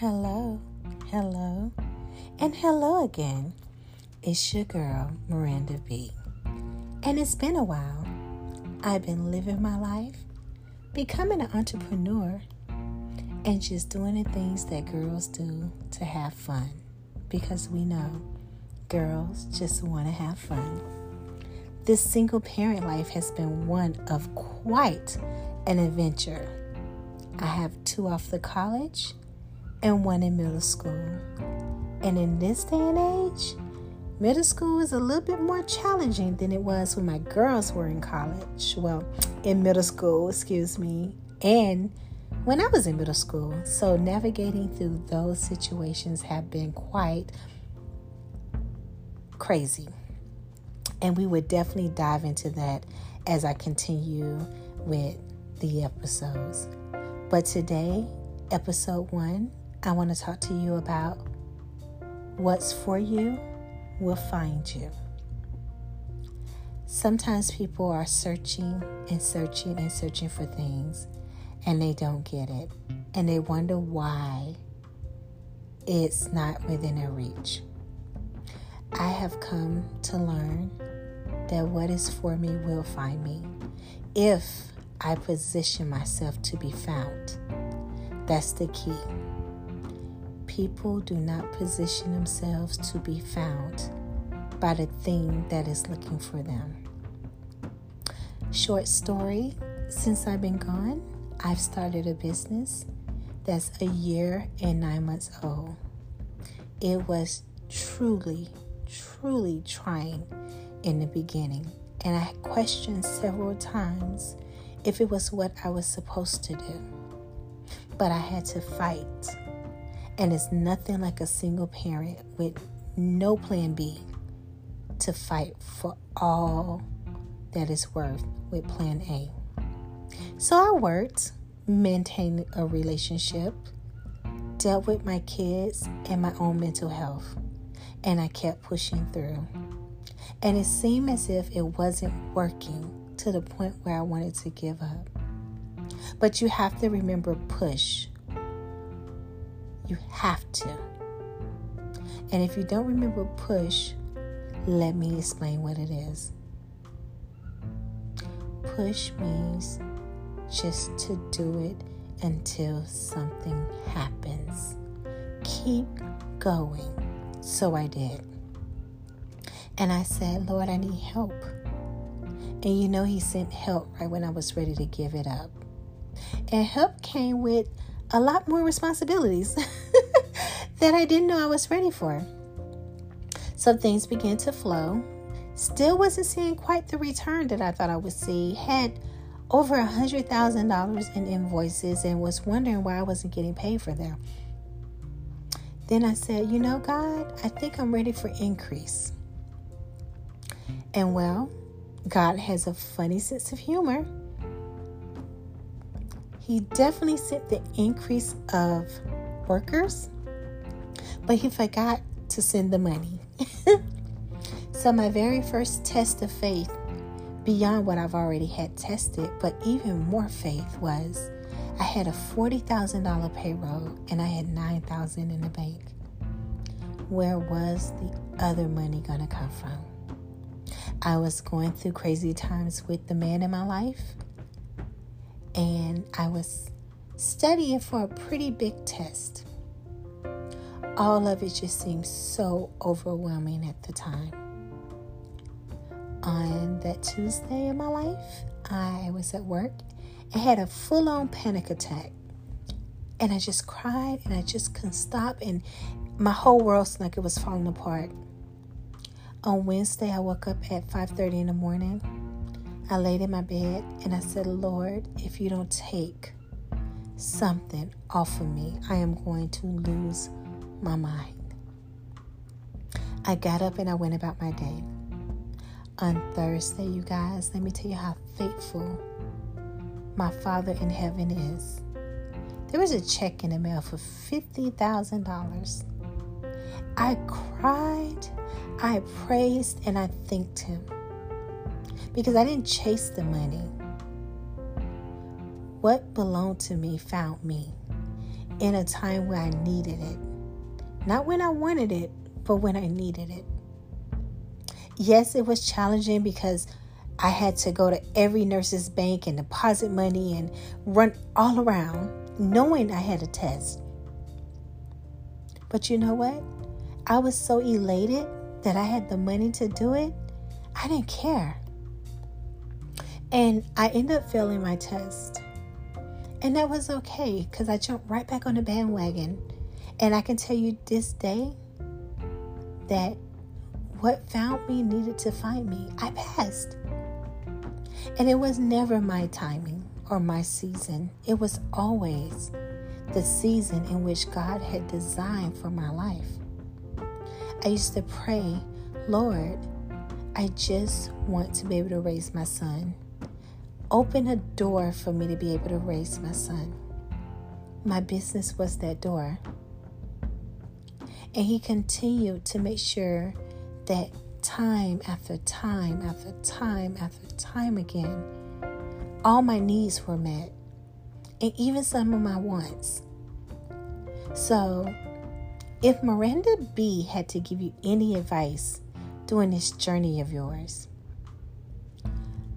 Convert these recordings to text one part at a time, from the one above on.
Hello, hello, and hello again. It's your girl, Miranda B. And it's been a while. I've been living my life, becoming an entrepreneur, and just doing the things that girls do to have fun. Because we know girls just want to have fun. This single parent life has been one of quite an adventure. I have two off the college and one in middle school. And in this day and age, middle school is a little bit more challenging than it was when my girls were in college. Well, in middle school, excuse me, and when I was in middle school. So navigating through those situations have been quite crazy. And we would definitely dive into that as I continue with the episodes. But today, episode one, I want to talk to you about what's for you will find you. Sometimes people are searching and searching and searching for things and they don't get it. And they wonder why it's not within their reach. I have come to learn that what is for me will find me if I position myself to be found. That's the key people do not position themselves to be found by the thing that is looking for them. Short story Since I've been gone, I've started a business that's a year and nine months old. It was truly, truly trying in the beginning, and I questioned several times if it was what I was supposed to do. But I had to fight and it's nothing like a single parent with no plan B to fight for all that is worth with plan A. So I worked, maintained a relationship, dealt with my kids and my own mental health, and I kept pushing through. And it seemed as if it wasn't working to the point where I wanted to give up. But you have to remember push you have to. And if you don't remember push, let me explain what it is. Push means just to do it until something happens. Keep going. So I did. And I said, Lord, I need help. And you know, He sent help right when I was ready to give it up. And help came with a lot more responsibilities that I didn't know I was ready for. So things began to flow. Still wasn't seeing quite the return that I thought I would see. Had over a hundred thousand dollars in invoices and was wondering why I wasn't getting paid for them. Then I said, You know, God, I think I'm ready for increase. And well, God has a funny sense of humor. He definitely sent the increase of workers, but he forgot to send the money. so, my very first test of faith, beyond what I've already had tested, but even more faith, was I had a $40,000 payroll and I had 9000 in the bank. Where was the other money going to come from? I was going through crazy times with the man in my life and I was studying for a pretty big test. All of it just seemed so overwhelming at the time. On that Tuesday in my life, I was at work and had a full on panic attack. And I just cried and I just couldn't stop, and my whole world seemed like it was falling apart. On Wednesday, I woke up at 5:30 in the morning I laid in my bed and I said, Lord, if you don't take something off of me, I am going to lose my mind. I got up and I went about my day. On Thursday, you guys, let me tell you how faithful my Father in heaven is. There was a check in the mail for $50,000. I cried, I praised, and I thanked Him because I didn't chase the money. What belonged to me found me. in a time where I needed it. Not when I wanted it, but when I needed it. Yes, it was challenging because I had to go to every nurse's bank and deposit money and run all around knowing I had a test. But you know what? I was so elated that I had the money to do it. I didn't care. And I ended up failing my test. And that was okay because I jumped right back on the bandwagon. And I can tell you this day that what found me needed to find me. I passed. And it was never my timing or my season, it was always the season in which God had designed for my life. I used to pray, Lord, I just want to be able to raise my son. Open a door for me to be able to raise my son. My business was that door. And he continued to make sure that time after time after time after time again, all my needs were met, and even some of my wants. So, if Miranda B had to give you any advice during this journey of yours,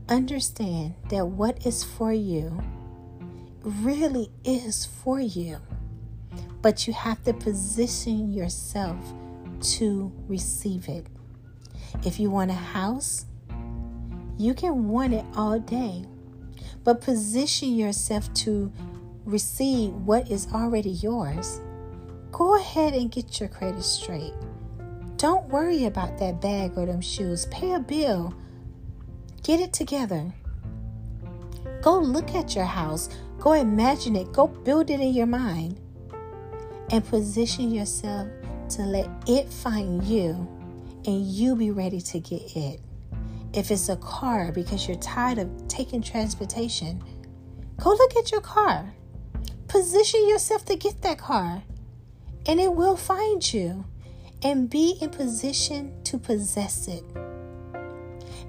understand that what is for you really is for you, but you have to position yourself to receive it. If you want a house, you can want it all day, but position yourself to receive what is already yours. Go ahead and get your credit straight. Don't worry about that bag or them shoes. Pay a bill. Get it together. Go look at your house. Go imagine it. Go build it in your mind. And position yourself to let it find you and you be ready to get it. If it's a car because you're tired of taking transportation, go look at your car. Position yourself to get that car, and it will find you. And be in position to possess it.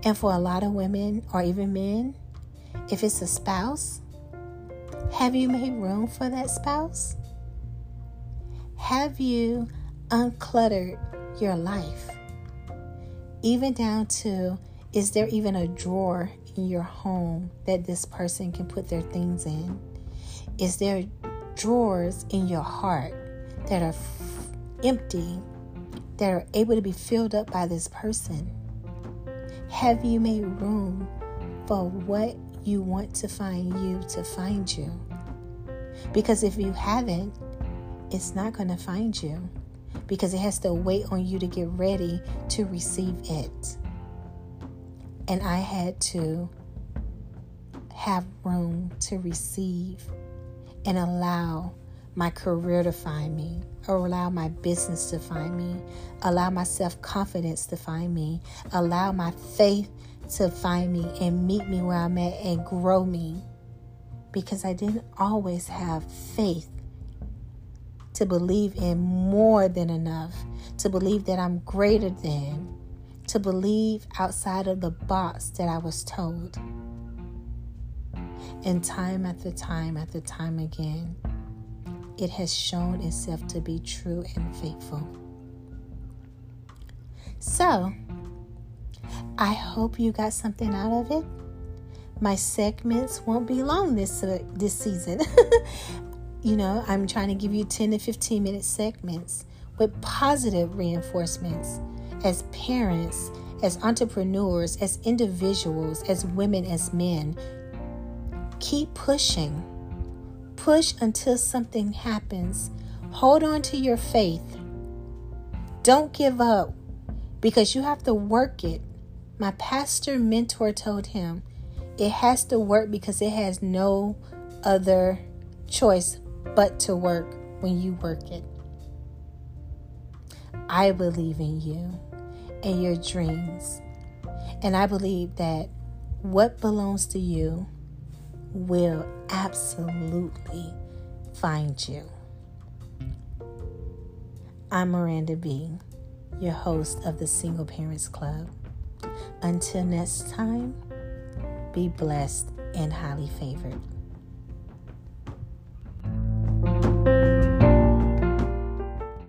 And for a lot of women or even men, if it's a spouse, have you made room for that spouse? Have you uncluttered your life? even down to is there even a drawer in your home that this person can put their things in? Is there drawers in your heart that are f- empty, that are able to be filled up by this person? Have you made room for what you want to find you to find you? Because if you haven't, it's not going to find you because it has to wait on you to get ready to receive it. And I had to have room to receive and allow my career to find me, or allow my business to find me, allow my self confidence to find me, allow my faith to find me and meet me where I'm at and grow me. Because I didn't always have faith to believe in more than enough, to believe that I'm greater than, to believe outside of the box that I was told. And time after time after time again, it has shown itself to be true and faithful. So, I hope you got something out of it. My segments won't be long this uh, this season. you know, I'm trying to give you 10 to 15 minute segments with positive reinforcements as parents, as entrepreneurs, as individuals, as women, as men. Keep pushing. Push until something happens. Hold on to your faith. Don't give up because you have to work it. My pastor mentor told him it has to work because it has no other choice but to work when you work it. I believe in you and your dreams. And I believe that what belongs to you will absolutely find you. I'm Miranda B., your host of the Single Parents Club. Until next time, be blessed and highly favored.